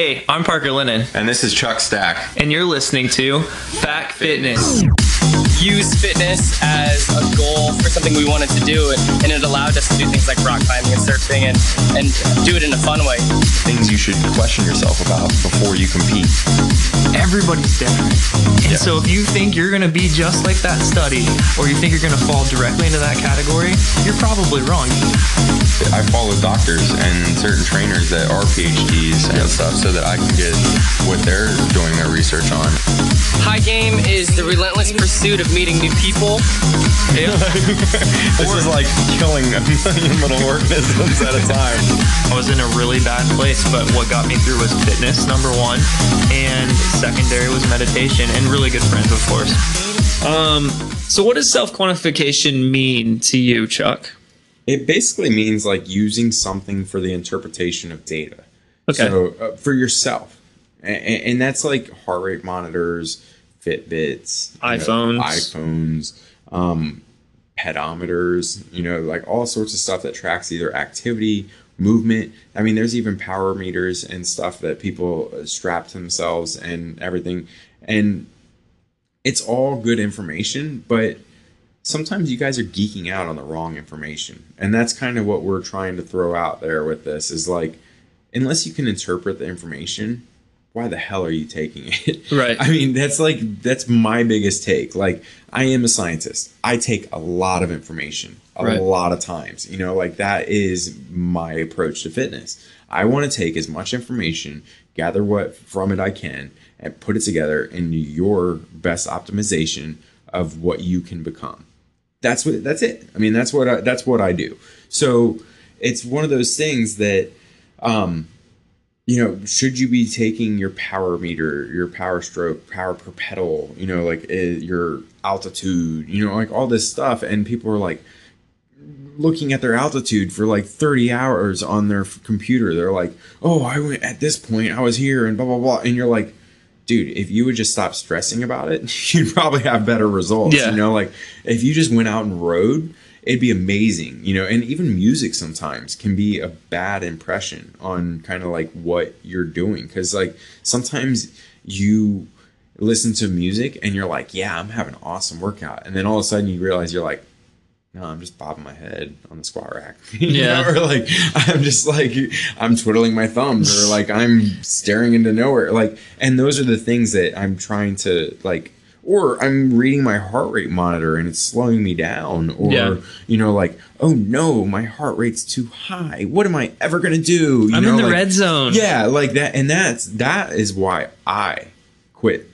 Hey, I'm Parker Lennon, And this is Chuck Stack. and you're listening to Back Fitness. Use fitness as a goal for something we wanted to do, and, and it allowed us to do things like rock climbing and surfing, and and do it in a fun way. Things you should question yourself about before you compete. Everybody's different. And so if you think you're going to be just like that study, or you think you're going to fall directly into that category, you're probably wrong. I follow doctors and certain trainers that are PhDs and stuff so that I can get what they're doing their research on. High game is the relentless pursuit of meeting new people. This is like killing a million little organisms at a time. I was in a really bad place, but what got me through was fitness, number one, and secondary was meditation, and really good friends, of course. Um, so what does self quantification mean to you, Chuck? It basically means like using something for the interpretation of data. Okay. So uh, for yourself, and, and that's like heart rate monitors, Fitbits, you know, iPhones. iPhones, um, pedometers. You know, like all sorts of stuff that tracks either activity, movement. I mean, there's even power meters and stuff that people strap to themselves and everything. And it's all good information, but sometimes you guys are geeking out on the wrong information. And that's kind of what we're trying to throw out there with this is like, unless you can interpret the information, why the hell are you taking it? Right. I mean, that's like, that's my biggest take. Like, I am a scientist. I take a lot of information a Right. lot of times. You know, like that is my approach to fitness. I want to take as much information, gather what from it I can, and put it together into your best optimization of what you can become that's what that's it i mean that's what I, that's what i do so it's one of those things that um you know should you be taking your power meter your power stroke power per pedal you know like uh, your altitude you know like all this stuff and people are like looking at their altitude for like 30 hours on their computer they're like oh i went at this point i was here and blah blah blah and you're like dude if you would just stop stressing about it you'd probably have better results Yeah. you know like if you just went out and rode it'd be amazing you know and even music sometimes can be a bad impression on kind of like what you're doing because like sometimes you listen to music and you're like yeah i'm having an awesome workout and then all of a sudden you realize you're like no, I'm just bobbing my head on the squat rack. Yeah. know, or like I'm just like I'm twiddling my thumbs or like I'm staring into nowhere. Like and those are the things that I'm trying to like or I'm reading my heart rate monitor and it's slowing me down or Yeah. you know like oh no, my heart rate's too high. What am I ever going to do? You I'm know, in the like- red zone. yeah, like that, and that's that is why I quit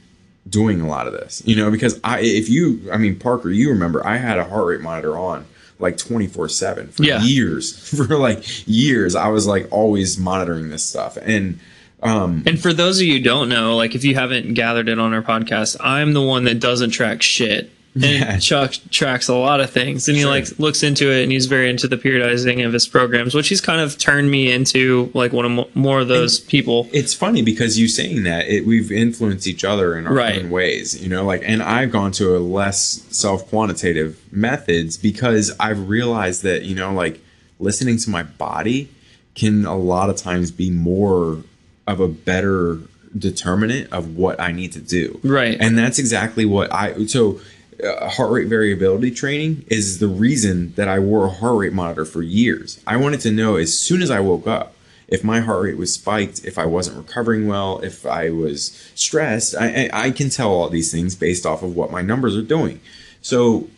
doing a lot of this. You know, because I, if you, I mean, Parker, you remember I had a heart rate monitor on like 24 seven for Yeah. years. For like years, I was like always monitoring this stuff, and um, And for those of you who don't know, like if you haven't gathered it on our podcast, I'm the one that doesn't track shit. And Yeah. Chuck tracks a lot of things, and he Sure. like looks into it, and he's very into the periodizing of his programs, which he's kind of turned me into like one of mo- more of those people. it's funny because you saying that it, we've influenced each other in our Right. own ways you know like and i've gone to a less self-quantitative methods because i've realized that you know like listening to my body can a lot of times be more of a better determinant of what i need to do Right. and that's exactly what i so uh, heart rate variability training is the reason that I wore a heart rate monitor for years. I wanted to know as soon as I woke up if my heart rate was spiked, if I wasn't recovering well, if I was stressed. I, I, I can tell all these things based off of what my numbers are doing. So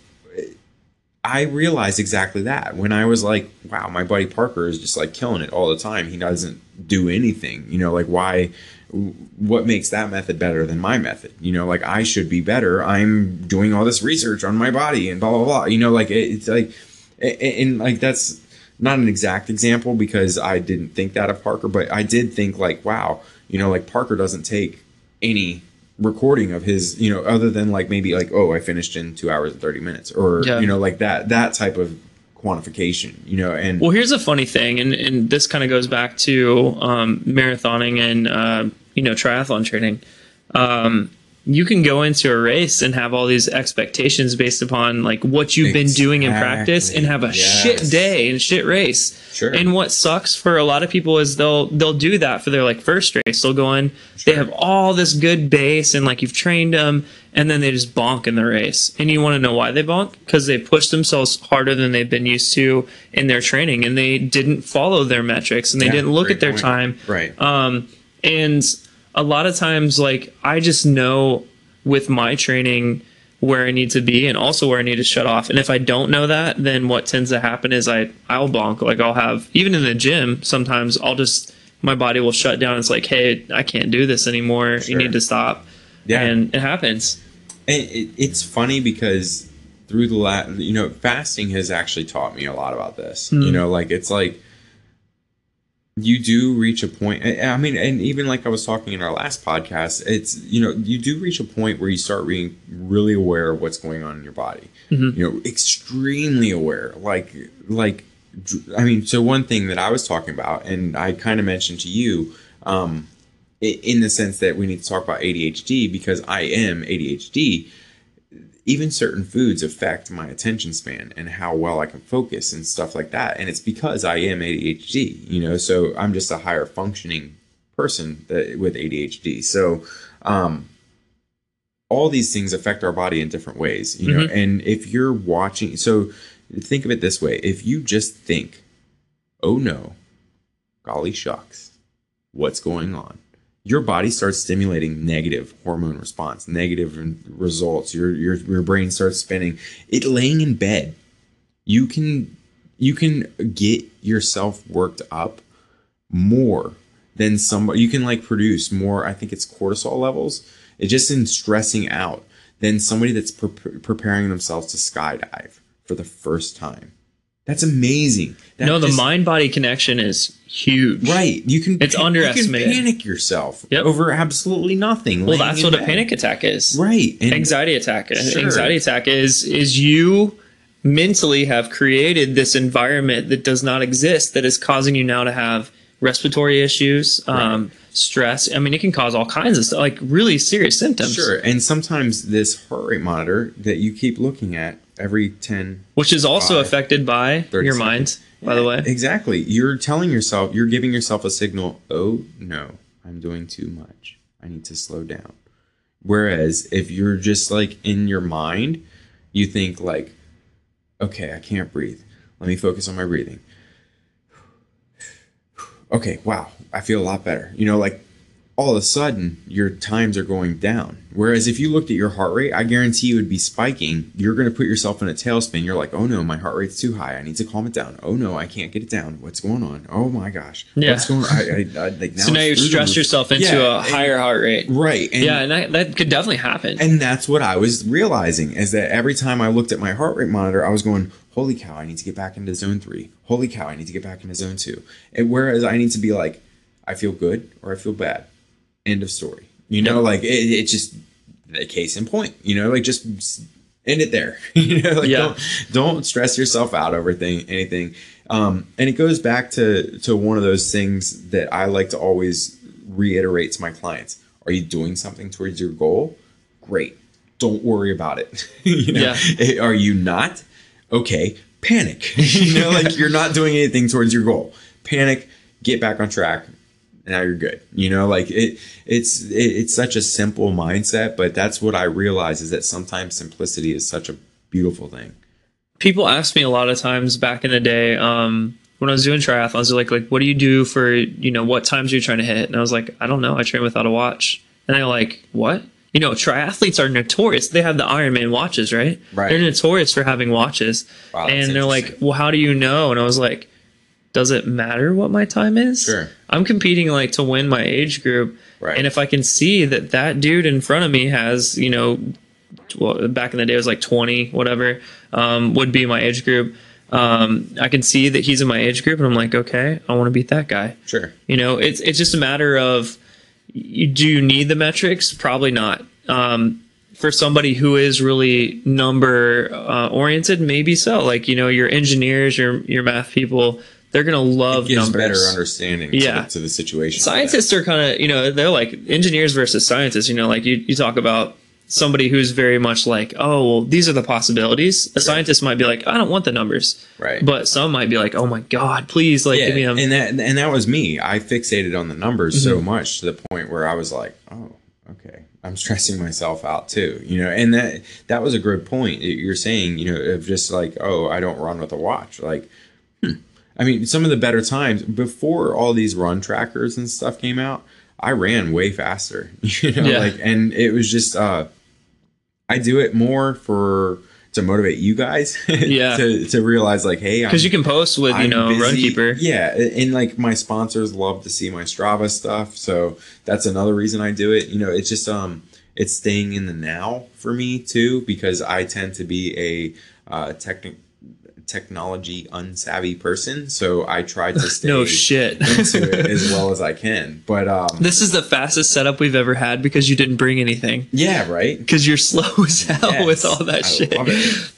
I realized exactly that when I was like, wow, my buddy Parker is just like killing it all the time. He doesn't do anything, you know, like why, what makes that method better than my method? You know, like I should be better. I'm doing all this research on my body and blah, blah, blah. You know, like it- it's like, and, and like that's not an exact example because I didn't think that of Parker, but I did think like, wow, you know, like Parker doesn't take any recording of his, you know, other than like maybe like, oh, I finished in two hours and 30 minutes or, Yeah. you know, like that, that type of quantification, you know, and Well, here's a funny thing, and, and this kind of goes back to um, marathoning and uh, you know triathlon training. Um, you can go into a race and have all these expectations based upon like what you've been doing in practice and have a Exactly. shit day and shit race. Sure. And what sucks for a lot of people is they'll they'll do that for their like first race. They'll go in, they have all this good base and like you've trained them, and then they just bonk in the race. And you want to know why they bonk? Because they pushed themselves harder than they've been used to in their training, and they didn't follow their metrics, and they Yeah, didn't look at their point. time. Right. Um, and a lot of times, like I just know with my training where I need to be and also where I need to shut off. And if I don't know that, then what tends to happen is I I'll bonk. Like I'll have even in the gym, sometimes I'll just my body will shut down. It's like, hey, I can't do this anymore. You need to stop. Yeah. And it happens. And it, it's funny because through the la you know, fasting has actually taught me a lot about this. Hmm. You know, like it's like you do reach a point. I mean, and even like I was talking in our last podcast, it's you know, you do reach a point where you start being really aware of what's going on in your body. You know, extremely aware. Like, like, I mean, so one thing that I was talking about, and I kind of mentioned to you. Um, in the sense that we need to talk about ADHD because I am ADHD. Even certain foods affect my attention span and how well I can focus and stuff like that. And it's because I am ADHD, you know, so I'm just a higher functioning person that, with ADHD. So, um, all these things affect our body in different ways, you know. And if you're watching, so think of it this way: if you just think, "Oh no, golly shucks, what's going on?" Your body starts stimulating negative hormone response, negative results. Your your your brain starts spinning. It laying in bed, you can you can get yourself worked up more than somebody you can like produce more i think it's cortisol levels it's just in stressing out than somebody that's pre- preparing themselves to skydive for the first time that's amazing That no, the just- mind body connection is huge. right you can It's pa- underestimated. you can panic yourself Yep. over absolutely nothing Well, that's what a panic attack is. right and anxiety attack. Sure. Anxiety attack is is you mentally have created this environment that does not exist that is causing you now to have respiratory issues, um, stress. I mean, it can cause all kinds of stuff, like really serious symptoms. sure and sometimes this heart rate monitor that you keep looking at every 10 Which is also Five, affected by 30 your seconds. mind, by the way. Exactly. You're telling yourself, you're giving yourself a signal, oh no, I'm doing too much. I need to slow down. Whereas if you're just like in your mind, you think like, okay, I can't breathe. Let me focus on my breathing. Okay, wow, I feel a lot better. You know, like all of a sudden your times are going down. Whereas if you looked at your heart rate, I guarantee you would be spiking. You're going to put yourself in a tailspin. You're like, oh no, my heart rate's too high. I need to calm it down. Oh no, I can't get it down. What's going on? Oh my gosh, Yeah. what's going on? I, I, I, like now So now you've stressed yourself into Yeah, a higher heart rate. right? And, yeah, and that, that could definitely happen. and that's what I was realizing is that every time I looked at my heart rate monitor, I was going, holy cow, I need to get back into zone three. Holy cow, I need to get back into zone two. And whereas I need to be like, I feel good or I feel bad. End of story. You know, like it, it's just a case in point, you know, like just end it there. you know, like Yeah. don't, don't stress yourself out over thing, anything. Um, and it goes back to, to one of those things that I like to always reiterate to my clients. Are you doing something towards your goal? Great. Don't worry about it. you know, Eh, are you not? Okay, panic. you know, like you're not doing anything towards your goal. Panic, get back on track. Now you're good. You know, like it it's it, it's such a simple mindset, but that's what I realize is that sometimes simplicity is such a beautiful thing. people ask me a lot of times back in the day um, when I was doing triathlons, they're like, like, what do you do for, you know, what times are you trying to hit? And I was like, I don't know. I train without a watch. And they're like, what? You know, triathletes are notorious. They have the Ironman watches, right? Right. They're notorious for having watches. Wow, and they're like, well, how do you know? And I was like, does it matter what my time is? Sure. I'm competing like to win my age group. Right. And if I can see that that dude in front of me has, you know, well, back in the day it was like 20 whatever um, would be my age group um, i can see that he's in my age group and i'm like okay i want to beat that guy Sure. you know it's it's just a matter of you, do you need the metrics probably not um, for somebody who is really number uh, oriented maybe so like you know your engineers your your math people they're gonna love Gives numbers better understanding Yeah. to, the, to the situation. scientists are kind of you know they're like engineers versus scientists you know like you, you talk about somebody who's very much like, oh, well, these are the possibilities. A scientist might be like, I don't want the numbers, Right. But some might be like, oh my god, please, like, give me them. and that and that was me. I fixated on the numbers Mm-hmm. so much to the point where I was like, oh, okay, I'm stressing myself out too. You know, and that that was a good point. You're saying, you know, of just like, oh, I don't run with a watch. Like. I mean, some of the better times before all these run trackers and stuff came out, I ran way faster. You know, Yeah. like, and it was just, uh, I do it more for to motivate you guys. Yeah. to to realize like, hey, because you can post with you I'm know busy. Runkeeper. Yeah, and like my sponsors love to see my Strava stuff, so that's another reason I do it. You know, it's just um, it's staying in the now for me too because I tend to be a uh, technic technology unsavvy person, so I try to stay No shit. into it as well as I can. But um, This is the fastest setup we've ever had because you didn't bring anything. yeah, right. Because you're slow as hell Yes, with all that I shit.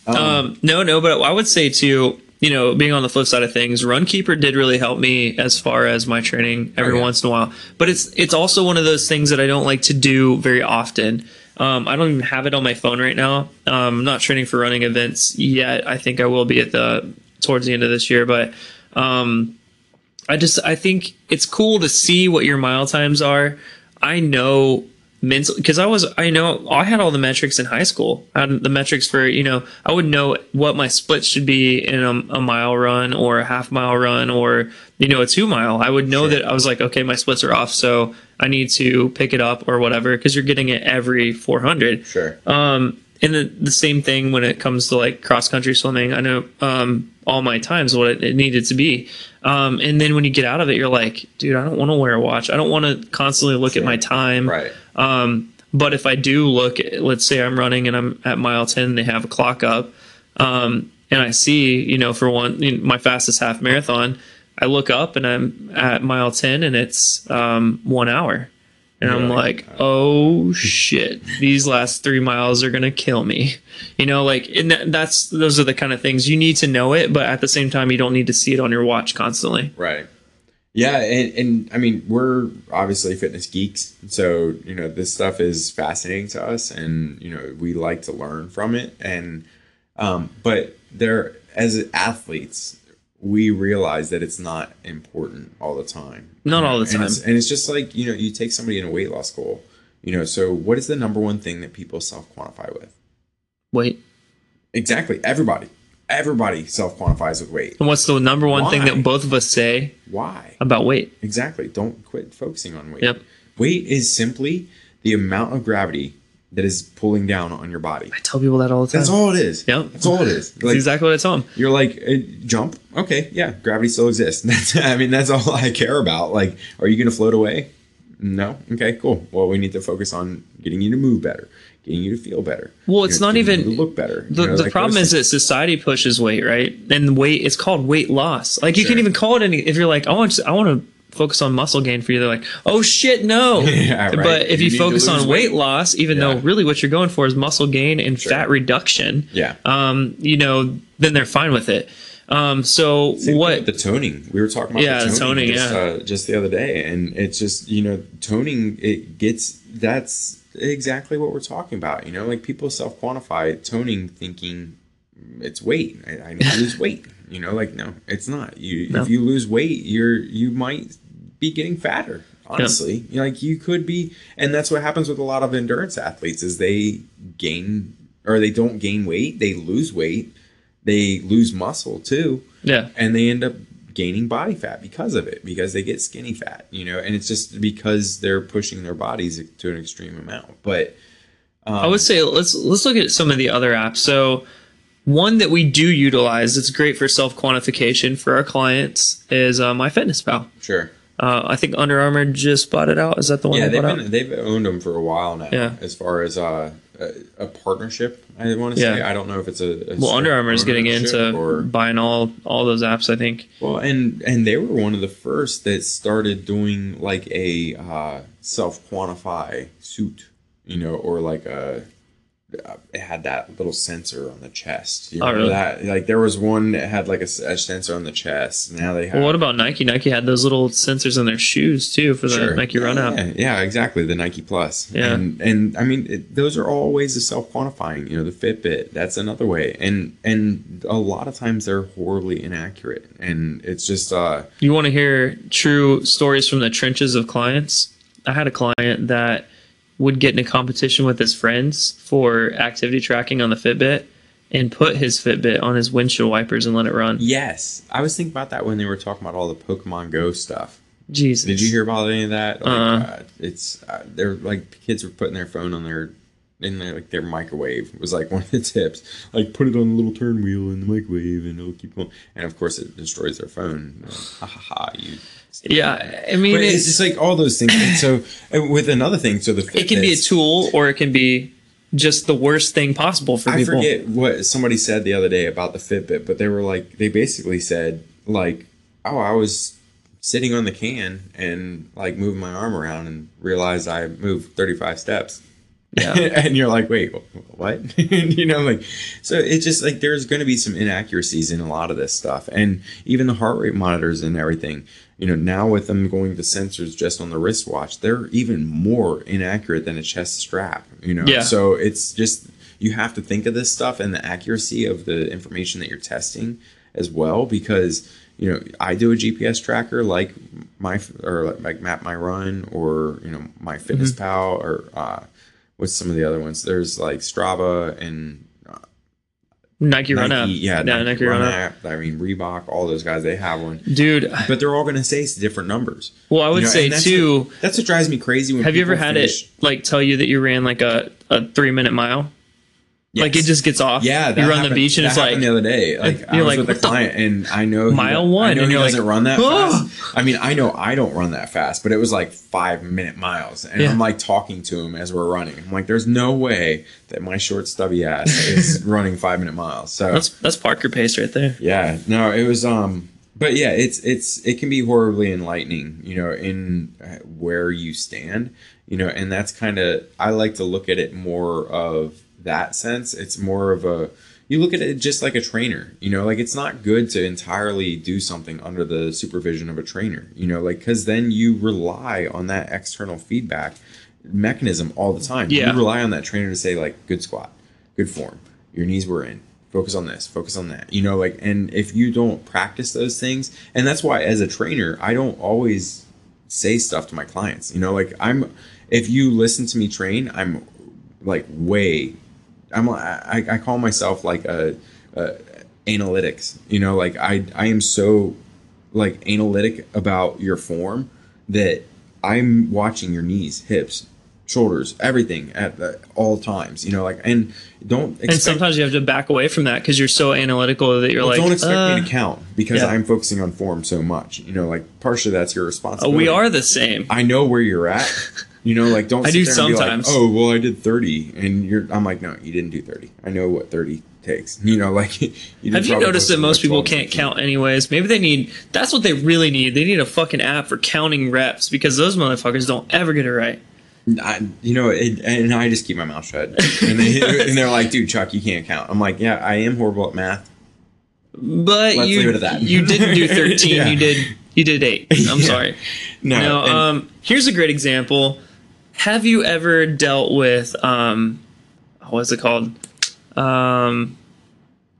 Um, Um, no, no, but I would say too, you know, being on the flip side of things, Runkeeper did really help me as far as my training every Oh, yeah. once in a while. But it's it's also one of those things that I don't like to do very often. Um, I don't even have it on my phone right now. Um, I'm not training for running events yet. I think I will be at the towards the end of this year, but um, I just I think it's cool to see what your mile times are. I know mental because I was I know I had all the metrics in high school. I had the metrics for you know I would know what my split should be in a, a mile run or a half mile run or you know a two mile. I would know that I was like okay my splits are off so I need to pick it up or whatever because you're getting it every 400. Sure. Um, and the, the same thing when it comes to like cross country swimming. I know um, all my times what it, it needed to be. Um, and then when you get out of it, you're like, dude, I don't want to wear a watch. I don't want to constantly look at my time. Right. Um, but if I do look, at, let's say I'm running and I'm at mile 10 and they have a clock up, um, and I see, you know, for one, you know, my fastest half marathon, I look up and I'm at mile 10 and it's um, one hour. And I'm like, like, oh shit, these last three miles are gonna kill me. You know, like, and that, that's those are the kind of things you need to know it, but at the same time, you don't need to see it on your watch constantly. Right. Yeah, and, and I mean we're obviously fitness geeks, so you know this stuff is fascinating to us, and you know we like to learn from it. And um, but there, as athletes, we realize that it's not important all the time. Not all the And it's, time. and it's just like you know you take somebody in a weight loss goal. You know, so what is the number one thing that people self quantify with? Wait, Exactly, everybody, everybody self quantifies with weight. and what's the number one thing that both of us say Why? about weight? Exactly. Don't quit focusing on weight. Yep. Weight is simply the amount of gravity that is pulling down on your body. I tell people that all the time. That's all it is. Yep. That's all it is. That's Like exactly what I tell them. you're like uh, jump. Okay, yeah, gravity still exists. That's I mean that's all I care about. Like, are you gonna float away? No. Okay, cool. Well, we need to focus on getting you to move better, getting you to feel better. Well, it's not getting you even- look better. The, You know, the like problem is that society pushes weight, right? And weight, it's called weight loss. Like you Sure. can even call it any. If you're like, I want, I want to focus on muscle gain for you. They're like, oh shit, no. Yeah, right. But if You you, focus on weight weight. loss, even though really what you're going for is muscle gain and fat reduction, Yeah. um, you know, then they're fine with it. Um, so Same what? the toning? We were talking about Yeah, the the toning, toning, just, yeah. uh, just the other day, and it's just you know toning. It gets that's exactly what we're talking about. You know, like people self quantify toning, thinking it's weight. I, I need to lose weight. You know, like no, it's not. You No. if you lose weight, you're you might be getting fatter. Honestly, know, like you could be, and that's what happens with a lot of endurance athletes is they gain or they don't gain weight, they lose weight, they lose muscle too yeah, and they end up gaining body fat because of it because they get skinny fat you know and it's just because they're pushing their bodies to an extreme amount but I would say let's let's look at some of the other apps. So one that we do utilize that's great for self quantification for our clients is uh, MyFitnessPal. sure Uh, I think Under Armour just bought it out. Is that the one yeah they they've been out? they've owned them for a while now Yeah. as far as uh, a, a partnership i want to Yeah. say i don't know if it's a, a Well, Under Armour is getting into or buying all all those apps. I think. well and and they were one of the first that started doing like a uh, self quantify suit you know or like a it had that little sensor on the chest. You Oh, really? That like there was one that had like a sensor on the chest. Now they have. Well, what about Nike? Nike had those little sensors in their shoes too for the Sure. Nike Run Out. Yeah, yeah, exactly. The Nike Plus. Yeah. and and I mean it, those are all ways of self quantifying. You know, the Fitbit. That's another way, and and a lot of times they're horribly inaccurate, and it's just uh You want to hear true stories from the trenches of clients? I had a client that would get in a competition with his friends for activity tracking on the Fitbit and put his Fitbit on his windshield wipers and let it run. yes. I was thinking about that when they were talking about all the Pokemon Go stuff. Jesus. Did you hear about any of that? Like, Uh-uh. uh, it's uh, they're like kids were putting their phone on their in their uh, like their microwave was like one of the tips. Like put it on the little turn wheel in the microwave and it'll keep on. And of course it destroys their phone. Like, ha ha ha! You. Yeah, I mean, it's it's, just like all those things. And so and with another thing, so the it can be a tool or it can be just the worst thing possible for I people. forget what somebody said the other day about the Fitbit, but they were like, they basically said like, oh, I was sitting on the can and like moving my arm around and realized I moved 35 steps. Yeah. and you're like, wait, what? you know, like, so it's just like there's going to be some inaccuracies in a lot of this stuff. And even the heart rate monitors and everything, you know, now with them going to sensors just on the wristwatch, they're even more inaccurate than a chest strap, you know? Yeah. So it's just, you have to think of this stuff and the accuracy of the information that you're testing as well because you know i do a gps tracker like my or like map my run or you know my fitness pal or uh what's some of the other ones there's like strava and uh, Nike, Run Out. yeah yeah, Nike, Run app i mean reebok all those guys they have one Dude, but they're all going to say it's different numbers well, I would You know, say that's too. what, that's what drives me crazy when have you ever had finish- it like tell you that you ran like a, a three minute mile? Like it just gets off. Yeah, you run happened- the beach and it's like the other day. Like you're was like, with a the- client, and I know Mile do- one, I know and he doesn't like, run that "Oh." fast. I mean, I know I don't run that fast, but it was like five minute miles, and Yeah. I'm like talking to him as we're running. I'm like, "There's no way that my short stubby ass is running five minute miles." So that's that's Parker pace right there. yeah, no, it was um but yeah, it's it's it can be horribly enlightening, you know, in uh, where you stand, you know, and that's kind of I like to look at it more of that sense. It's more of a you look at it just like a trainer, you know, like it's not good to entirely do something under the supervision of a trainer, you know, like cuz then you rely on that external feedback mechanism all the time. Yeah. You rely on that trainer to say like good squat, good form, your knees were in, focus on this, focus on that. You know, like and if you don't practice those things, and that's why as a trainer, I don't always say stuff to my clients. You know, like I'm if you listen to me train, I'm like way I'm I, I call myself like a, a analytics. You know, like I I am so like analytic about your form that I'm watching your knees, hips, shoulders, everything at the, all times. You know, like and don't expect, And sometimes you have to back away from that because you're so analytical that you're well, like, don't expect uh, me to count because yeah. I'm focusing on form so much. You know, like partially that's your oh, responsibility. we are the same. I know where you're at. You know, like don't. I do be like, sometimes. oh well, I did thirty, and you're. I'm like, no, you didn't do thirty. I know what thirty takes. You know, like. You Have you noticed that most people can't count anyways? Maybe they need that's what they really need. They need a fucking app for counting reps because those motherfuckers don't ever get it right. I, you know, it, and I just keep my mouth shut. And, they, and they're like, dude, Chuck, you can't count. I'm like, yeah, I am horrible at math. But Let's you leave it at that. you didn't do 13, Yeah. you did you did 8. I'm Yeah. sorry. No, Now, and- um, here's a great example. Have you ever dealt with um, what's it called? Um,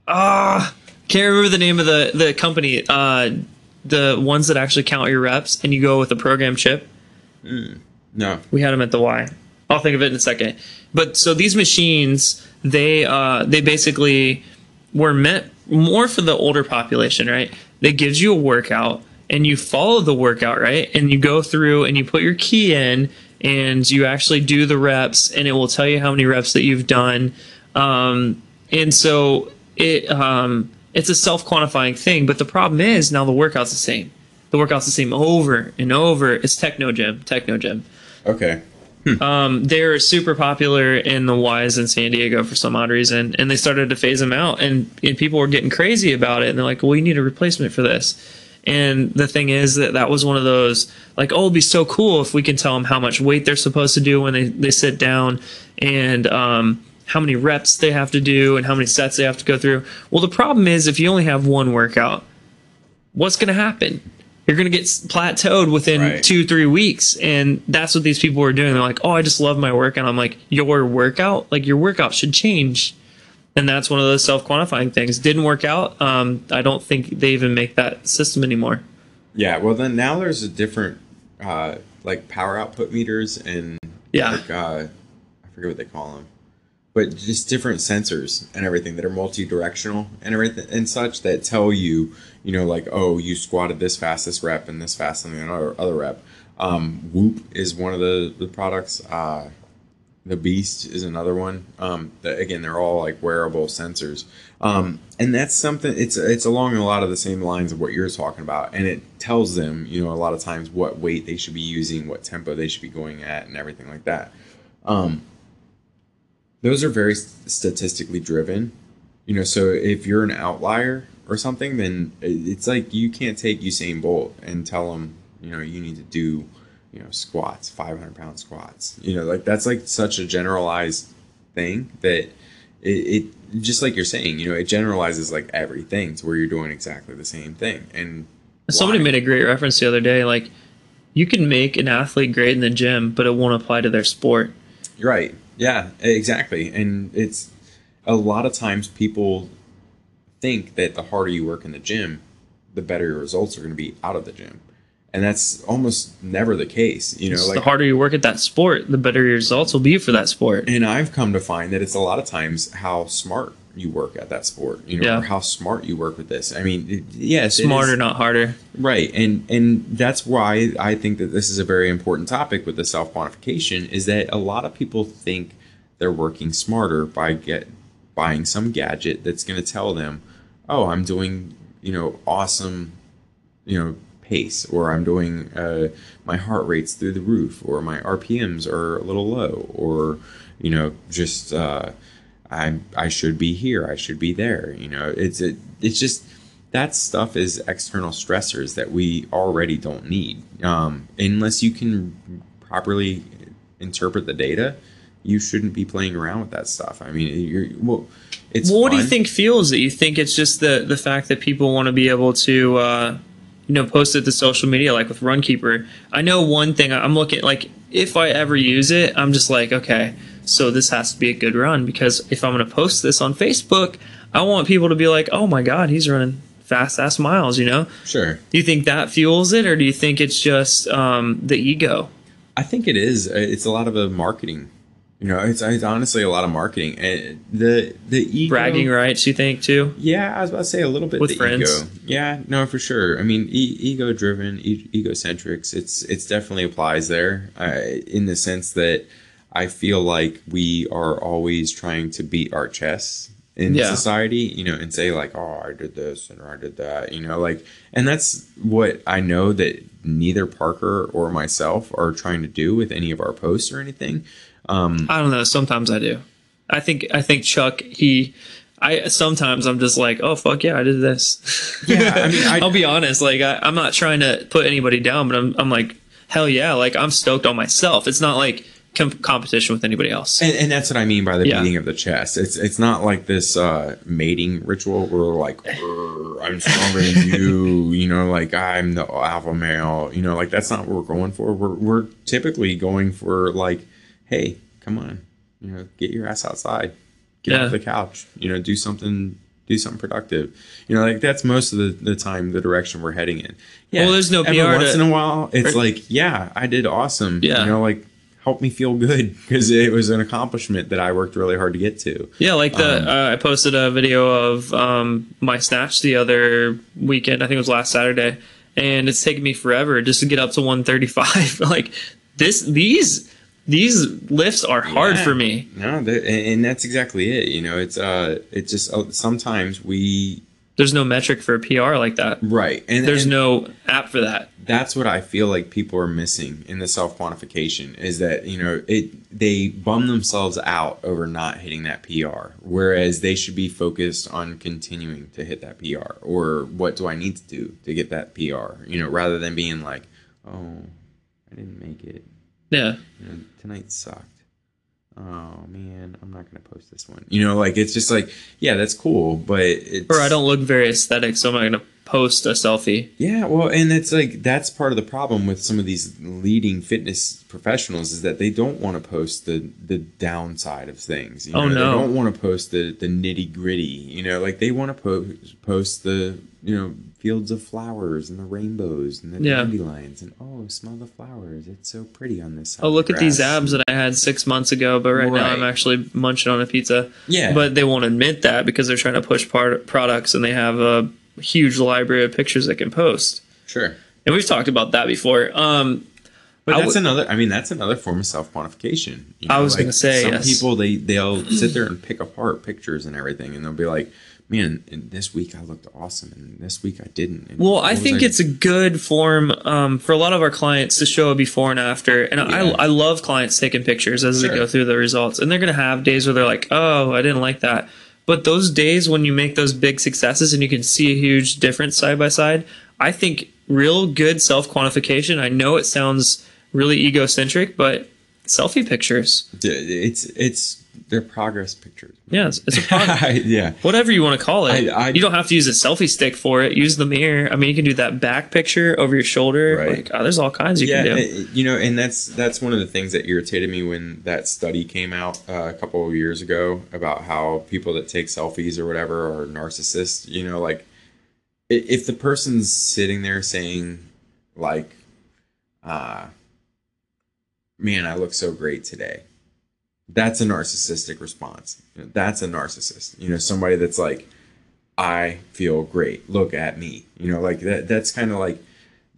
ah, can't remember the name of the the company. Uh, the ones that actually count your reps, and you go with a program chip. no, We had them at the Y. I'll think of it in a second. But so these machines, they uh, they basically were meant more for the older population, right? They gives you a workout and you follow the workout, right? And you go through and you put your key in and you actually do the reps and it will tell you how many reps that you've done. Um, and so it um, it's a self quantifying thing. But the problem is now the workout's the same. The workout's the same over and over. It's Technogym, Techno Gym. okay. Um, they're super popular in the Ys in San Diego for some odd reason, and they started to phase them out, and, and people were getting crazy about it, and they're like, "Well, you need a replacement for this." And the thing is that that was one of those like, "Oh, it'd be so cool if we can tell them how much weight they're supposed to do when they they sit down, and um, how many reps they have to do and how many sets they have to go through. Well, the problem is if you only have one workout, what's going to happen? You're going to get plateaued within Right. two, three weeks. And that's what these people are doing. They're like, oh, I just love my workout. I'm like, your workout? Like, your workout should change. And that's one of those self quantifying things. Didn't work out. Um, I don't think they even make that system anymore. Yeah, well then now there's a different uh like power output meters and Yeah. like uh I forget what they call them. But just different sensors and everything that are multi-directional and everything and such that tell you, you know, like oh, you squatted this fast this rep and this fast on the other other rep. Um, Whoop is one of the the products. Uh, the Beast is another one. Um, again, they're all like wearable sensors, um, and that's something. It's it's along a lot of the same lines of what you're talking about, and it tells them, you know, a lot of times what weight they should be using, what tempo they should be going at, and everything like that. Um, those are very statistically driven, you know. So if you're an outlier or something, then it's like you can't take Usain Bolt and tell him, you know, you need to do you know squats 500 pound squats you know like that's like such a generalized thing that it, it just like you're saying you know it generalizes like everything to where you're doing exactly the same thing and Somebody why? made a great reference the other day. Like, you can make an athlete great in the gym, but it won't apply to their sport. right yeah exactly and it's a lot of times people think that the harder you work in the gym the better your results are going to be out of the gym and that's almost never the case you know It's like the harder you work at that sport, the better your results will be for that sport. And I've come to find that it's a lot of times how smart you work at that sport, you know, Yeah. or how smart you work with this. I mean, it, yes, Smarter, not harder. right? And and that's why I think that this is a very important topic with the self quantification. Is that a lot of people think they're working smarter by get buying some gadget that's going to tell them, oh, I'm doing you know awesome, you know pace or i'm doing uh, my heart rate's through the roof or my rpms are a little low or you know just uh, i i should be here i should be there you know it's it, it's just that stuff is external stressors that we already don't need. Um, unless you can properly interpret the data you shouldn't be playing around with that stuff. I mean you're well it's Well, what do you think fuels it? You think it's just the the fact that people want to be able to, uh, you know, post it to social media, like with Runkeeper. I know one thing. I'm looking like if I ever use it, I'm just like, okay, so this has to be a good run because if I'm going to post this on Facebook, I want people to be like, oh my god, he's running fast ass miles. You know? sure Do you think that fuels it, or do you think it's just um, the ego? I think it is. Uh, It's a lot of a marketing. You know, it's, it's honestly a lot of marketing. And the the ego, Bragging rights, you think too? Yeah, I was about to say a little bit With friends? ego. Yeah, no, for sure. I mean, e- ego driven, e- egocentrics. It's it's definitely applies there uh, in the sense that I feel like we are always trying to beat our chests in Yeah. society, you know, and say like, "Oh, I did this and I did that," you know, like, and that's what I know that neither Parker or myself are trying to do with any of our posts or anything. Um, I don't know. Sometimes I do. I think I think Chuck he. I sometimes I'm just like, oh fuck yeah, I did this. Yeah, I mean, I- will be honest. Like I, I'm not trying to put anybody down, but I'm I'm like hell yeah. Like I'm stoked on myself. It's not like com- competition with anybody else. And, and that's what I mean by the Yeah. beating of the chest. It's it's not like this uh, mating ritual where like I'm stronger than you, you know, like I'm the alpha male, you know, like that's not what we're going for. We're we're typically going for like, hey, come on, you know, get your ass outside, get Yeah. off the couch, you know, do something. Do something productive, you know. Like that's most of the, the time the direction we're heading in. Yeah. Well, there's no Every PR once to- in a while, it's or- like, yeah, I did awesome. Yeah. You know, like help me feel good because it was an accomplishment that I worked really hard to get to. Yeah, like the Um, uh, I posted a video of um, my snatch the other weekend. I think it was last Saturday, and it's taken me forever just to get up to 135. like this, these these lifts are hard Yeah. for me. No, and that's exactly it. You know, it's uh, it's just uh, sometimes we There's no metric for a PR like that. right, and There's and no app for that. That's what I feel like people are missing in the self quantification is that you know it they bum themselves out over not hitting that PR, whereas they should be focused on continuing to hit that PR or what do I need to do to get that PR. You know, rather than being like, oh, I didn't make it. Yeah. you know, tonight sucked. oh man, I'm not gonna post this one. You know, like it's just like, yeah, that's cool, but it's Or I don't look very aesthetic, so I'm not gonna post a selfie. Yeah, well, and it's like that's part of the problem with some of these leading fitness professionals is that they don't want to post the the downside of things. You Oh, know? no. they don't want to post the the nitty gritty. You know, like they want to post post the you know fields of flowers and the rainbows and the Yeah. dandelions and oh, smell the flowers. It's so pretty on this. Side Oh, look at these abs that I had six months ago, but right, now I'm actually munching on a pizza. Yeah. But they won't admit that because they're trying to push part- products and they have a huge library of pictures they can post. Sure. And we've talked about that before. Um, But that's would- another. I mean, that's another form of self quantification. I was gonna say, some yes. people they they'll sit there and pick apart pictures and everything, and they'll be like, "Man, in this week I looked awesome, and this week I didn't." And Well, I think it's a good form um, for a lot of our clients to show a before and after. And Yeah. I, I love clients taking pictures as they go through the results. And they're going to have days where they're like, oh, I didn't like that. But those days when you make those big successes and you can see a huge difference side by side, I think real good self quantification. I know it sounds really egocentric, but selfie pictures. it's it's their progress pictures. Yeah, it's, it's a product. yeah. whatever you want to call it. I- I- you don't have to use a selfie stick for it. Use the mirror. I mean, you can do that back picture over your shoulder. Right. Like, oh, there's all kinds you yeah, can do. it- you know, and that's that's one of the things that irritated me when that study came out uh, a couple of years ago about how people that take selfies or whatever are narcissists. You know, like if the person's sitting there saying like, uh, "Man, I look so great today," that's a narcissistic response. That's a narcissist. You know, somebody that's like, "I feel great. Look at me." You know, like that. That's kind of like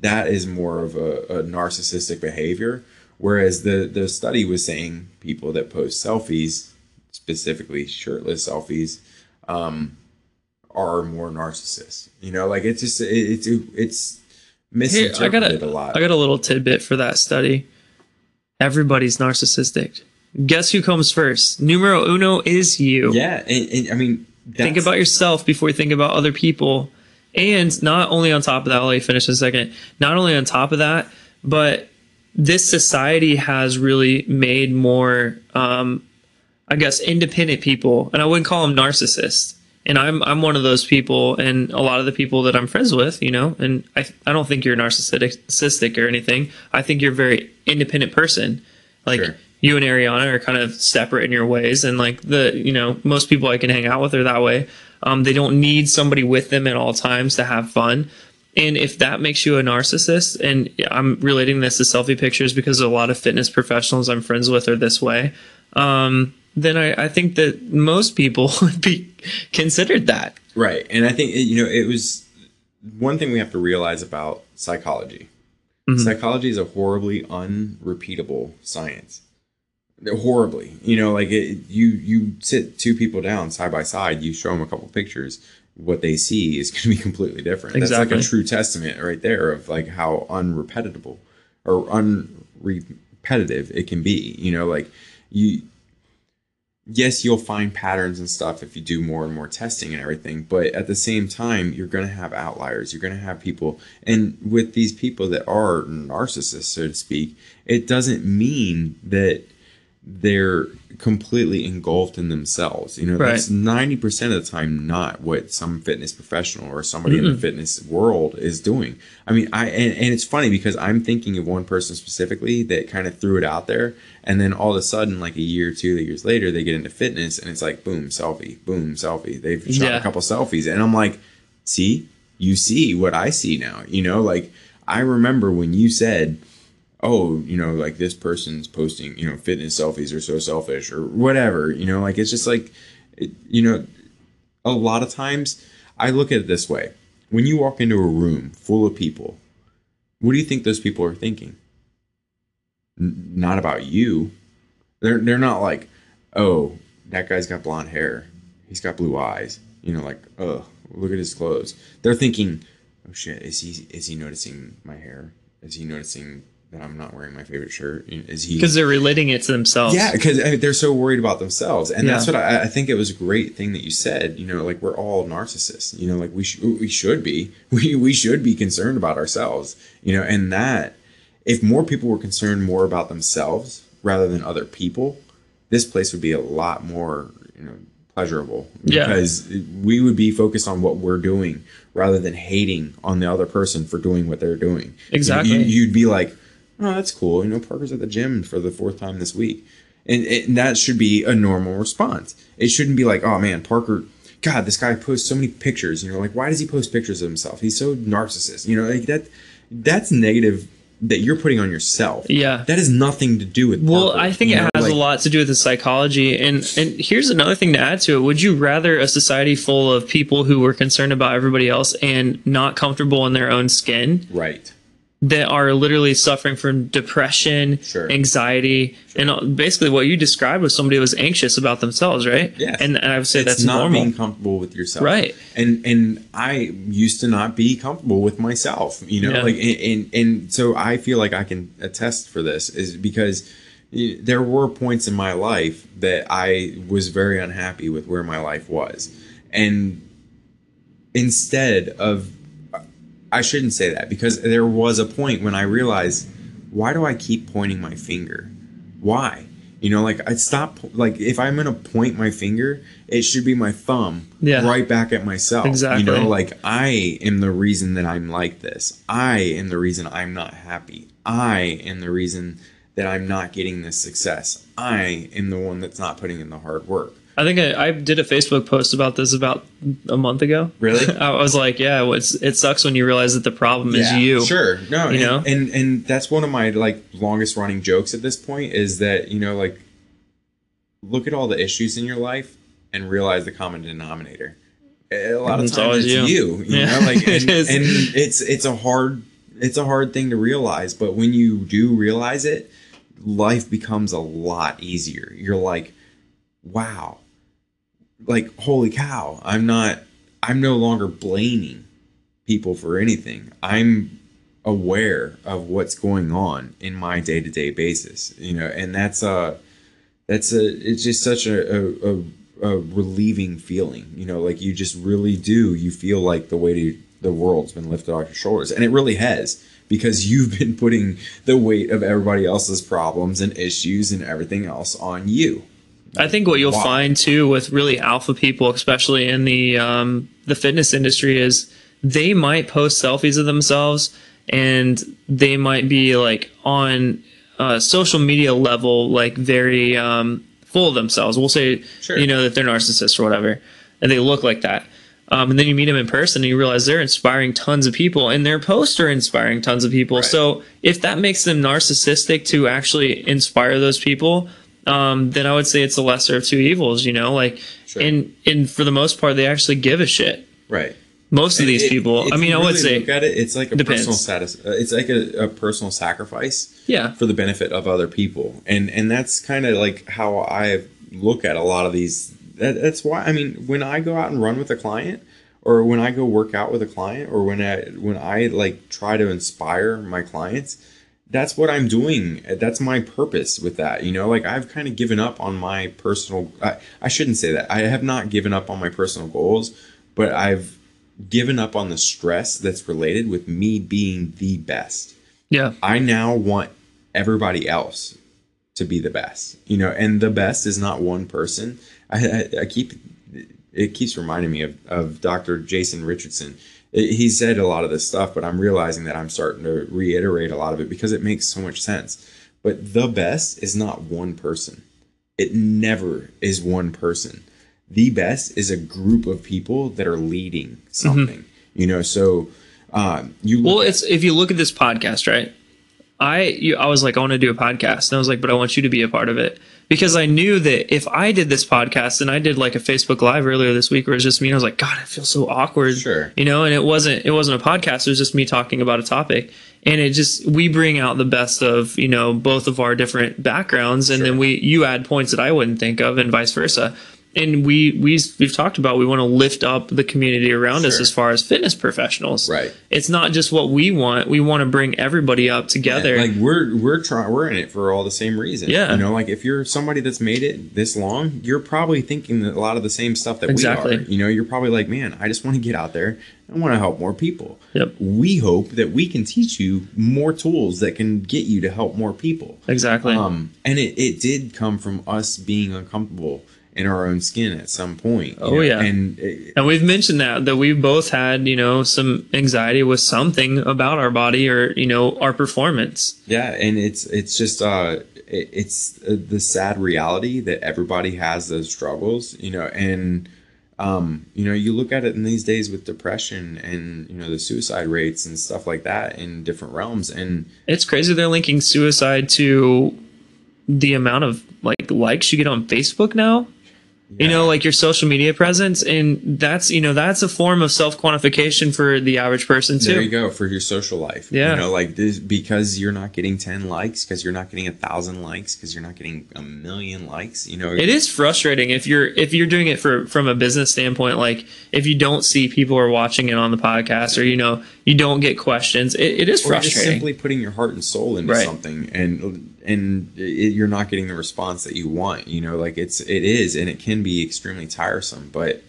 that is more of a, a narcissistic behavior. Whereas the the study was saying people that post selfies, specifically shirtless selfies, um, are more narcissists. You know, like it's just it, it's it's Here, I got a, a lot. I got a little tidbit for that study. Everybody's narcissistic. Guess who comes first? Numero uno is you. yeah, and, and I mean, Think about yourself before you think about other people. And not only on top of that, I'll let you finish in a second. Not only on top of that, but this society has really made more, um, I guess, independent people, and I wouldn't call them narcissists. And I'm I'm one of those people, and a lot of the people that I'm friends with, you know, and I I don't think you're narcissistic or anything. I think you're a very independent person. Like Sure. You and Ariana are kind of separate in your ways, and like the you know most people I can hang out with are that way. Um, they don't need somebody with them at all times to have fun. And if that makes you a narcissist, and I'm relating this to selfie pictures because a lot of fitness professionals I'm friends with are this way, um, then I, I think that most people would be considered that. Right. And I think, you know, it was one thing we have to realize about psychology. Psychology is a horribly unrepeatable science. Horribly. You know, like it, you you sit two people down side by side, you show them a couple pictures, what they see is going to be completely different. That's like a true testament right there of like how unrepetitable or unrepetitive it can be. You know, like you yes, you'll find patterns and stuff if you do more and more testing and everything, but at the same time, you're going to have outliers. You're going to have people, and with these people that are narcissists, so to speak, it doesn't mean that they're completely engulfed in themselves. You know, Right. that's 90% of the time not what some fitness professional or somebody in the fitness world is doing. I mean, I and, and it's funny because I'm thinking of one person specifically that kind of threw it out there and then all of a sudden like a year or two years later they get into fitness and it's like boom, selfie, boom, selfie. They've shot Yeah. a couple selfies and I'm like, "See? You see what I see now." You know, like I remember when you said oh, you know, like this person's posting, you know, fitness selfies are so selfish or whatever, you know, like it's just like, it, you know, a lot of times I look at it this way. When you walk into a room full of people, what do you think those people are thinking? N- not about you. They're they're not like, "Oh, that guy's got blonde hair. He's got blue eyes." You know, like, "Oh, look at his clothes." They're thinking, "Oh shit, is he is he noticing my hair? Is he noticing that I'm not wearing my favorite shirt? Is he Because they're relating it to themselves. yeah, because I mean, they're so worried about themselves, and that's what I, I think it was a great thing that you said. You know, like we're all narcissists. You know, like we sh- we should be. We we should be concerned about ourselves. You know, and that if more people were concerned more about themselves rather than other people, this place would be a lot more you know pleasurable Yeah. because we would be focused on what we're doing rather than hating on the other person for doing what they're doing. Exactly. You, you'd be like, oh, that's cool. You know, Parker's at the gym for the fourth time this week. And, and that should be a normal response. It shouldn't be like, oh man, Parker, God, this guy posts so many pictures. You know, like why does he post pictures of himself? He's so narcissist. You know, like that. That's negative that you're putting on yourself. Yeah. that has nothing to do with. Well, Parker, I think it know, has like- a lot to do with the psychology. And and here's another thing to add to it. Would you rather a society full of people who were concerned about everybody else and not comfortable in their own skin Right. That are literally suffering from depression, Sure. anxiety, and uh, basically what you described was somebody who was anxious about themselves, right? Yes. And, and I would say it's that's not normal. being comfortable with yourself Right. and and i used to not be comfortable with myself you know Yeah. like and, and and so i feel like i can attest for this is because there were points in my life that i was very unhappy with where my life was and instead of i shouldn't say that because there was a point when i realized why do i keep pointing my finger? Why? You know like i stop like if i'm gonna point my finger it should be my thumb Yeah. right back at myself. Exactly. you know like i am the reason that i'm like this. I am the reason i'm not happy. I am the reason that i'm not getting this success. I am the one that's not putting in the hard work I think I, I did a Facebook post about this about a month ago. Really? I was like, yeah, well, it's, it sucks when you realize that the problem is you. Sure. No, You and, know? and and that's one of my like longest running jokes at this point is that, you know, like look at all the issues in your life and realize the common denominator. A lot of times it's you. you. You, Yeah, know, like and, is. and it's it's a hard it's a hard thing to realize, but when you do realize it, life becomes a lot easier. You're like, wow. Like holy cow, I'm not I'm no longer blaming people for anything. I'm aware of what's going on in my day to day basis, you know, and that's a that's a it's just such a, a, a relieving feeling, you know, like you just really do. You feel like the weight of the world's been lifted off your shoulders, and it really has because you've been putting the weight of everybody else's problems and issues and everything else on you. I think what you'll Wow. find too with really alpha people, especially in the um, the fitness industry, is they might post selfies of themselves and they might be like on uh, social media level, like very um, full of themselves. We'll say, Sure. you know, that they're narcissists or whatever, and they look like that. Um, and then you meet them in person and you realize they're inspiring tons of people and their posts are inspiring tons of people. Right. So if that makes them narcissistic to actually inspire those people, um, then I would say it's the lesser of two evils, you know, like, Sure. and, and for the most part, they actually give a shit. Right. Most of these It- people, I mean, you I would say, look at it, it's like a Depends. personal status. Uh, it's like a, a personal sacrifice. yeah, for the benefit of other people and and that's kind of like how i look at a lot of these that, that's why i mean when i go out and run with a client or when i go work out with a client or when i when i like try to inspire my clients that's what i'm doing that's my purpose with that you know like i've kind of given up on my personal I, I shouldn't say that i have not given up on my personal goals but i've given up on the stress that's related with me being the best yeah, I now want everybody else to be the best, you know, and the best is not one person. I, I, I keep it keeps reminding me of, of Dr. Jason Richardson. It- he said a lot of this stuff, but I'm realizing that I'm starting to reiterate a lot of it because it makes so much sense. But the best is not one person. It never is one person. The best is a group of people that are leading something. You know, so um, you Well, it's if you look at this podcast, right? I you, I was like, I want to do a podcast, and I was like, but I want you to be a part of it because I knew that if I did this podcast and I did like a Facebook Live earlier this week where it was just me, and I was like, God, I feel so awkward, Sure. you know. And it wasn't it wasn't a podcast; it was just me talking about a topic, and it just we bring out the best of you know both of our different backgrounds, and then we you add points that I wouldn't think of, and vice versa. And we we we've talked about we want to lift up the community around us as far as fitness professionals. Right. It's not just what we want. We want to bring everybody up together. Like we're we're trying we're in it for all the same reasons. Yeah. You know, like if you're somebody that's made it this long, you're probably thinking a lot of the same stuff that Exactly. we are. You know, you're probably like, man, I just want to get out there. I want to help more people. Yep. We hope that we can teach you more tools that can get you to help more people. exactly. Um, and it, it did come from us being uncomfortable in our own skin at some point. Oh, know, yeah. And it, and we've mentioned that that we've both had you know some anxiety with something about our body or you know our performance. Yeah, and it's it's just uh it, it's uh, the sad reality that everybody has those struggles, you know, and um you know you look at it in these days with depression and you know the suicide rates and stuff like that in different realms and It's crazy they're linking suicide to the amount of like likes you get on Facebook now. You know, like your social media presence, and that's you know that's a form of self quantification for the average person too. there you go for your social life. Yeah. you know, like this because you're not getting ten likes, because you're not getting a thousand likes, because you're not getting a million likes. You know, It is frustrating if you're if you're doing it for from a business standpoint. Like if you don't see people are watching it on the podcast, or you know you don't get questions, it, it is frustrating. simply putting your heart and soul into Right. something and and it, you're not getting the response that you want you know like it's it is and it can be extremely tiresome but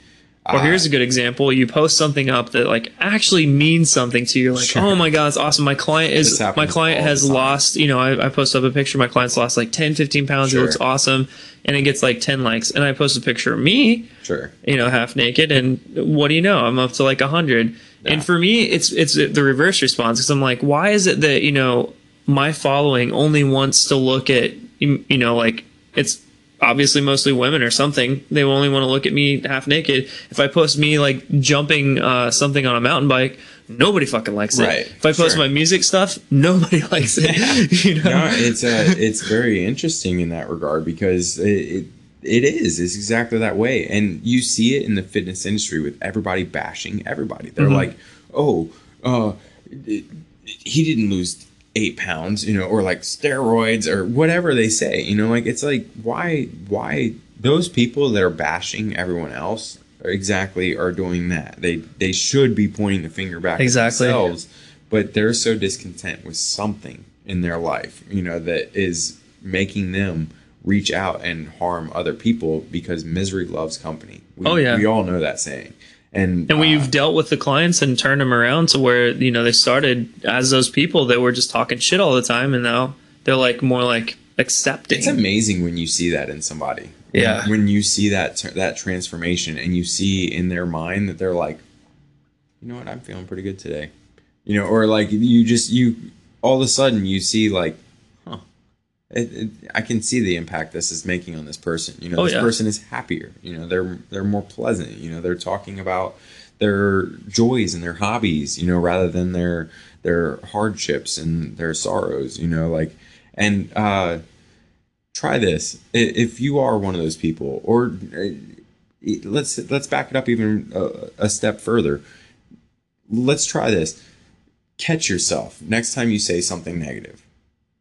well, uh, here's a good example: you post something up that like actually means something to you. Like, Sure. oh my god, it's awesome! My client is my client has lost. You know, I, I post up a picture. My client's lost like 10, 15 pounds. Sure. It looks awesome, and it gets like ten likes. And I post a picture of me, sure you know, half naked, and what do you know? I'm up to like a hundred. Yeah. And for me, it's it's the reverse response because I'm like, why is it that you know my following only wants to look at you you know like it's obviously mostly women or something. They only want to look at me half naked. If I post me like jumping uh, something on a mountain bike, nobody fucking likes it. Right, If I post sure. my music stuff, nobody likes it. you know? no it's uh it's very interesting in that regard because it, it it is it's exactly that way and you see it in the fitness industry with everybody bashing everybody they're Mm-hmm. like oh uh it- he didn't lose eight pounds you know or like steroids or whatever they say you know like it's like why why those people that are bashing everyone else are exactly are doing that they they should be pointing the finger back Exactly. at themselves but they're so discontent with something in their life, you know, that is making them reach out and harm other people because misery loves company. We, Oh, yeah. we all know that saying. And And uh, we've dealt with the clients and turned them around to where you know they started as those people that were just talking shit all the time, and now they're like more like accepting. it's amazing when you see that in somebody. Yeah. When you see that that transformation and you see in their mind that they're like, you know what, I'm feeling pretty good today. You know, or like you just you all of a sudden you see like, it, it, I can see the impact this is making on this person. You know, Oh, this yeah. person is happier. You know, they're they're more pleasant. You know, they're talking about their joys and their hobbies. You know, rather than their their hardships and their sorrows. You know, like and uh, try this if you are one of those people, or uh, let's let's back it up even a, a step further. Let's try this. Catch yourself next time you say something negative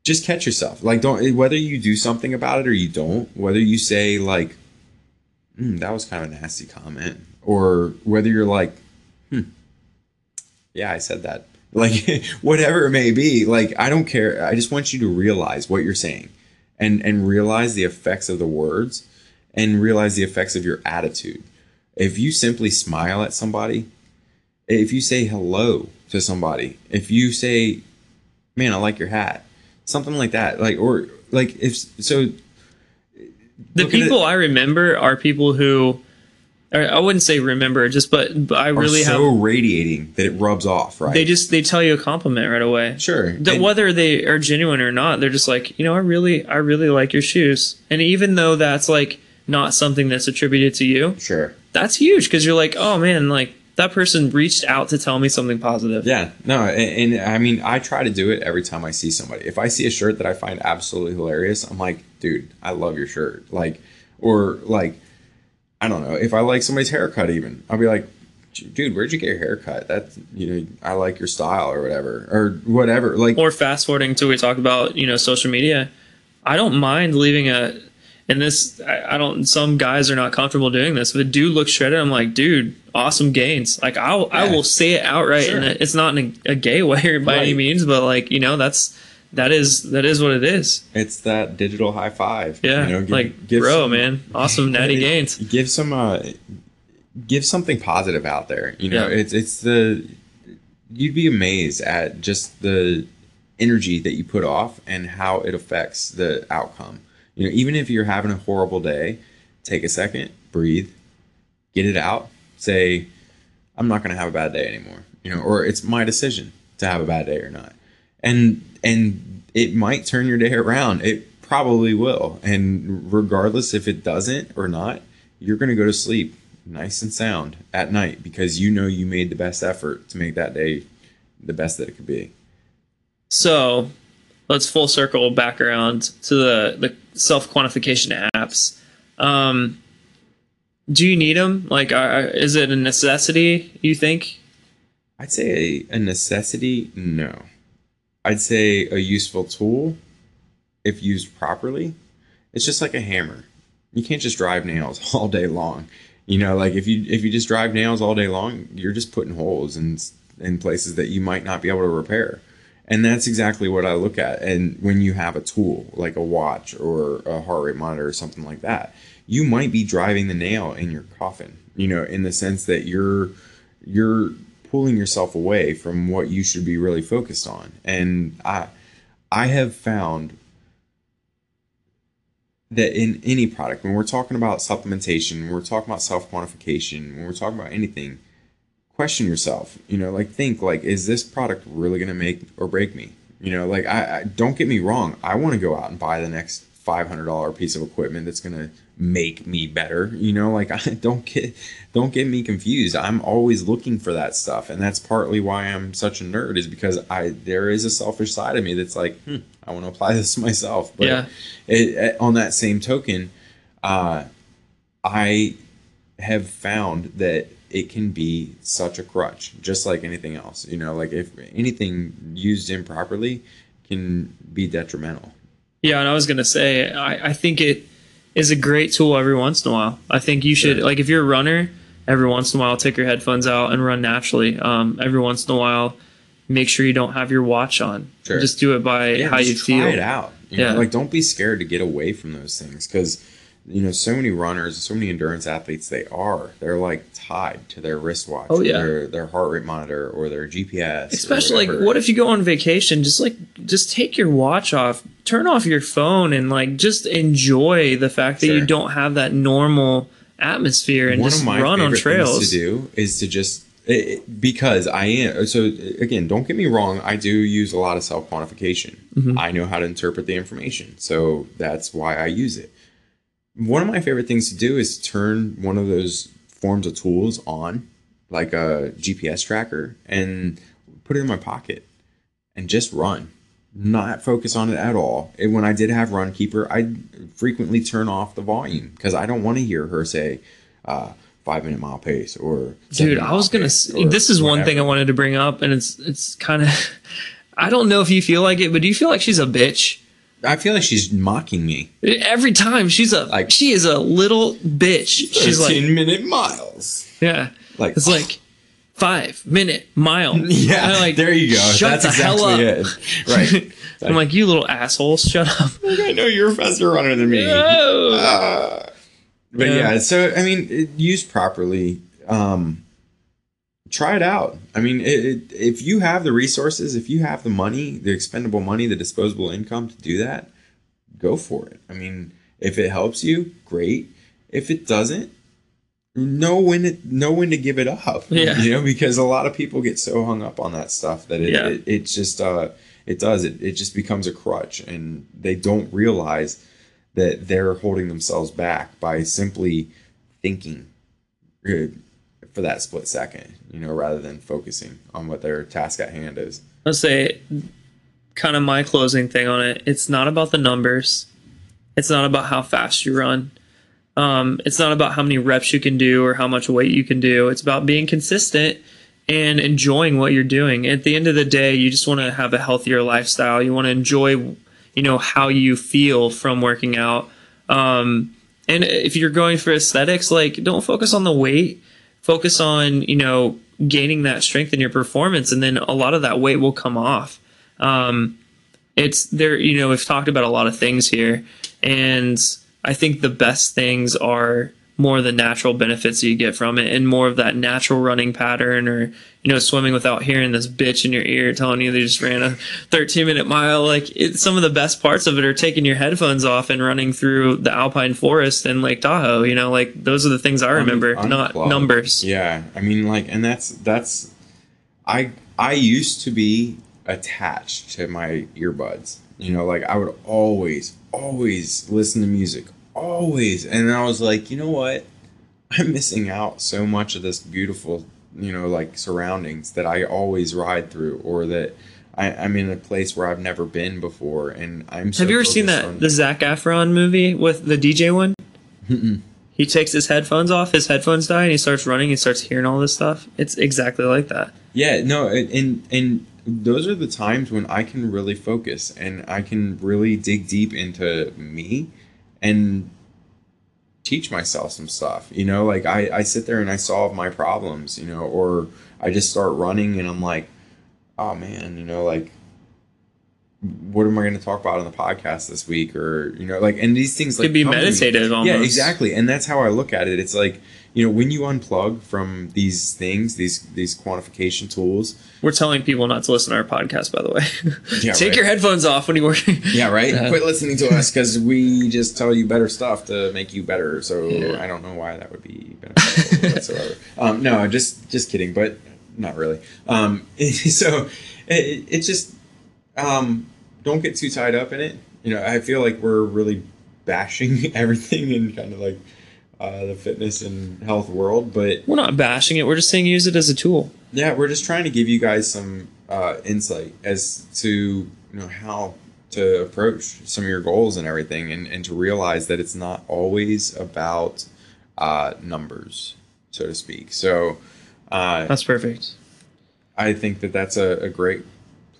just catch yourself. Like, don't whether you do something about it or you don't. Whether you say like, mm, "That was kind of a nasty comment," or whether you're like, "Hmm, yeah, I said that." Like, whatever it may be. Like, I don't care. I just want you to realize what you're saying, and and realize the effects of the words, and realize the effects of your attitude. If you simply smile at somebody, if you say hello to somebody, if you say, "Man, I like your hat," something like that, like or like if so. the people I remember are people who, I wouldn't say remember, just but, but I really so have. radiating that it rubs off, right? They just they tell you a compliment right away. sure. That And- whether they are genuine or not, they're just like, you know, I really, I really like your shoes, and even though that's like not something that's attributed to you, sure. that's huge because you're like, oh man, like that person reached out to tell me something positive. Yeah, no, and, and I mean, I try to do it every time I see somebody. If I see a shirt that I find absolutely hilarious, I'm like, dude, I love your shirt. Like, or like, I don't know, if I like somebody's haircut, even I'll be like, dude, where'd you get your haircut? That's you know, I like your style or whatever, or whatever. Like, Or fast forwarding to we talked about, you know, social media. I don't mind leaving a and this I, I don't some guys are not comfortable doing this. but dude looks shredded, I'm like, dude, awesome gains. Like I'll I will say it outright, Sure. and it's not in a, a gay way by any means, but like you know that's that is that is what it is. It's that digital high five. Yeah, You know, give- like give bro, some- man, awesome natty gains. Give some uh give something positive out there. You know, Yeah. it's it's the you'd be amazed at just the energy that you put off and how it affects the outcome. You know, even if you're having a horrible day, take a second, breathe, get it out, say, I'm not gonna have a bad day anymore. You know, or it's my decision to have a bad day or not. And and it might turn your day around. It probably will. And regardless if it doesn't or not, you're gonna go to sleep nice and sound at night because you know you made the best effort to make that day the best that it could be. So let's full circle back around to the the self quantification apps. Um, do you need them? Like, are, is it a necessity? You think? I'd say a, necessity, no. I'd say a useful tool if used properly. It's just like a hammer. You can't just drive nails all day long. You know, like if you if you just drive nails all day long, you're just putting holes in in places that you might not be able to repair. And that's exactly what I look at. And when you have a tool like a watch or a heart rate monitor or something like that, you might be driving the nail in your coffin. You know, in the sense that you're you're pulling yourself away from what you should be really focused on. And I I have found that in any product, when we're talking about supplementation, when we're talking about self quantification, when we're talking about anything, question yourself. You know, like think like, is this product really going to make or break me? You know, like I, I don't get me wrong. I want to go out and buy the next five hundred dollar piece of equipment that's going to make me better. You know, like I don't get don't get me confused. I'm always looking for that stuff, and that's partly why I'm such a nerd. Is because I there is a selfish side of me that's like, hmm, I want to apply this to myself. But Yeah. it, it- on that same token, uh, I have found that it can be such a crutch, just like anything else. You know, like if anything used improperly can be detrimental. Yeah, and I was gonna say, I, I think it is a great tool every once in a while. I think you should like if you're a runner, every once in a while take your headphones out and run naturally. Um, every once in a while, make sure you don't have your watch on. Sure. Just do it by how you feel. Try it out. You know, Yeah. like don't be scared to get away from those things because you know so many runners, so many endurance athletes, they are they're like tied to their wristwatch, Oh, or yeah. their their heart rate monitor or their GPS. Especially like, what if you go on vacation? Just like, just take your watch off, turn off your phone, and like, just enjoy the fact that you don't have that normal atmosphere and one just of my run on trails. things to do is to just it- because I am so again. Don't get me wrong. I do use a lot of self quantification. Mm-hmm. I know how to interpret the information, so that's why I use it. One of my favorite things to do is turn one of those forms of tools on, like a GPS tracker, and put it in my pocket and just run. Not focus on it at all. And when I did have Runkeeper, I frequently turn off the volume because I don't want to hear her say uh, five minute mile pace or Dude, I was gonna. this is one thing I wanted to bring up, and it's it's kind of. I don't know if you feel like it, but do you feel like she's a bitch? I feel like she's mocking me. Every time she's a Like- she is a little bitch. She's like, ten minute miles. yeah, Like it's like five minute mile. yeah, I'm like, there you go. Shut That's the hell up. it. Right. I'm like, you little asshole, shut up. I know you're a faster runner than me. Uh, but Yeah. yeah. so I mean, it, used properly, um, try it out. I mean, it, it, if you have the resources, if you have the money, the expendable money, the disposable income to do that, go for it. I mean, if it helps you, great. If it doesn't, know when it know when to give it up. Yeah. you know, because a lot of people get so hung up on that stuff that it Yeah. it, it just uh it does it it just becomes a crutch, and they don't realize that they're holding themselves back by simply thinking for that split second, you know, rather than focusing on what their task at hand is. Let's say, kind of my closing thing on it. It's not about the numbers. It's not about how fast you run. Um, it's not about how many reps you can do or how much weight you can do. It's about being consistent and enjoying what you're doing. At the end of the day, you just want to have a healthier lifestyle. You want to enjoy, you know, how you feel from working out. Um, and if you're going for aesthetics, like don't focus on the weight, focus on you know gaining that strength in your performance, and then a lot of that weight will come off. Um, it's there, you know, we've talked about a lot of things here, and I think the best things are more of the natural benefits that you get from it and more of that natural running pattern or you know swimming without hearing this bitch in your ear telling you they just ran a 13 minute mile. Like it, some of the best parts of it are taking your headphones off and running through the alpine forest and lake tahoe you know like those are the things i remember Un- not numbers. Yeah, I mean, like, and that's that's, I I used to be attached to my earbuds. You know, like I would always always listen to music, always, and I was like, you know what, I'm missing out so much of this beautiful, you know, like surroundings that I always ride through, or that. I, I'm in a place where I've never been before, and I'm. So have you ever seen that the Zac Efron movie with the dj one he takes his headphones off his headphones die and he starts running he starts hearing all this stuff it's exactly like that Yeah, no, and and those are the times when I can really focus and I can really dig deep into me and teach myself some stuff. You know, like I I sit there and I solve my problems, you know, or I just start running and I'm like, oh man, you know, like what am I going to talk about on the podcast this week or you know like and these things like Could be come to me. meditative yeah exactly and that's how I look at it it's like you know when you unplug from these things these these quantification tools We're telling people not to listen to our podcast, by the way. Yeah, Take right. your headphones off when you work. yeah right Yeah. quit listening to us because we just tell you better stuff to make you better so Yeah. I don't know why that would be beneficial whatsoever um no just just kidding but not really um so it, it's just um don't get too tied up in it you know I feel like we're really bashing everything in kind of like uh, the fitness and health world but We're not bashing it. We're just saying use it as a tool. yeah, we're just trying to give you guys some uh, insight as to you know how to approach some of your goals and everything, and, and to realize that it's not always about uh, numbers, so to speak. So uh, That's perfect. I think that that's a, a great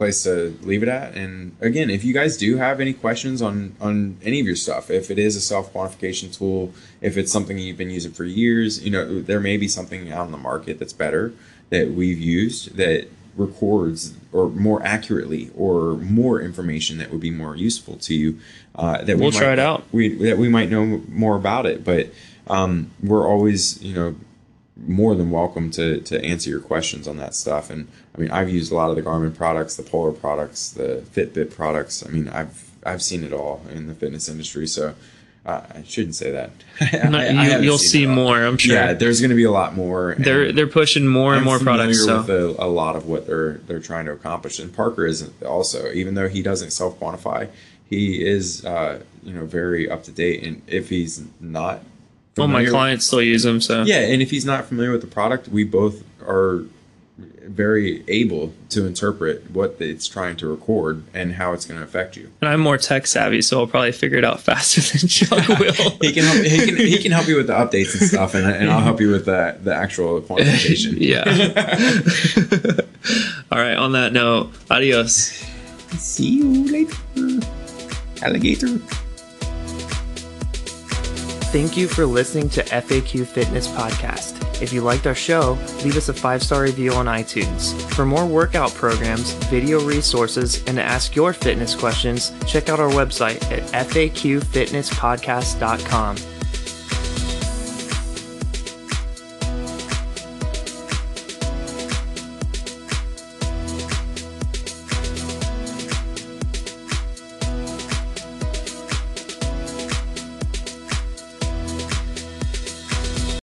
place to leave it at. And again, if you guys do have any questions on on any of your stuff, if it is a self quantification tool, if it's something you've been using for years, you know, there may be something out on the market that's better that we've used that records or more accurately or more information that would be more useful to you. Uh, that we We'll try it out. We that we might know more about it, but um, we're always you know more than welcome to to answer your questions on that stuff. And I mean, I've used a lot of the Garmin products, the Polar products, the Fitbit products. I mean, I've I've seen it all in the fitness industry. So uh, I shouldn't say that. Not- I you, you'll see more. I'm sure. Yeah, there's going to be a lot more. they're they're pushing more and I'm more products. So with a, a lot of what they're they're trying to accomplish. And Parker isn't also, even though he doesn't self quantify, he is uh, you know very up to date. And if he's not, well, my familiar- clients still use them. So yeah, and if he's not familiar with the product, we both are very able to interpret what it's trying to record and how it's going to affect you. and I'm more tech savvy, so I'll probably figure it out faster than Chuck will. He can help, he can he can help you with the updates and stuff, and, and I'll help you with the the actual quantification. yeah. All right. On that note, adios. See you later, alligator. Thank you for listening to FAQ Fitness Podcast. If you liked our show, leave us a five star review on iTunes. For more workout programs, video resources, and to ask your fitness questions, check out our website at faqfitnesspodcast.com.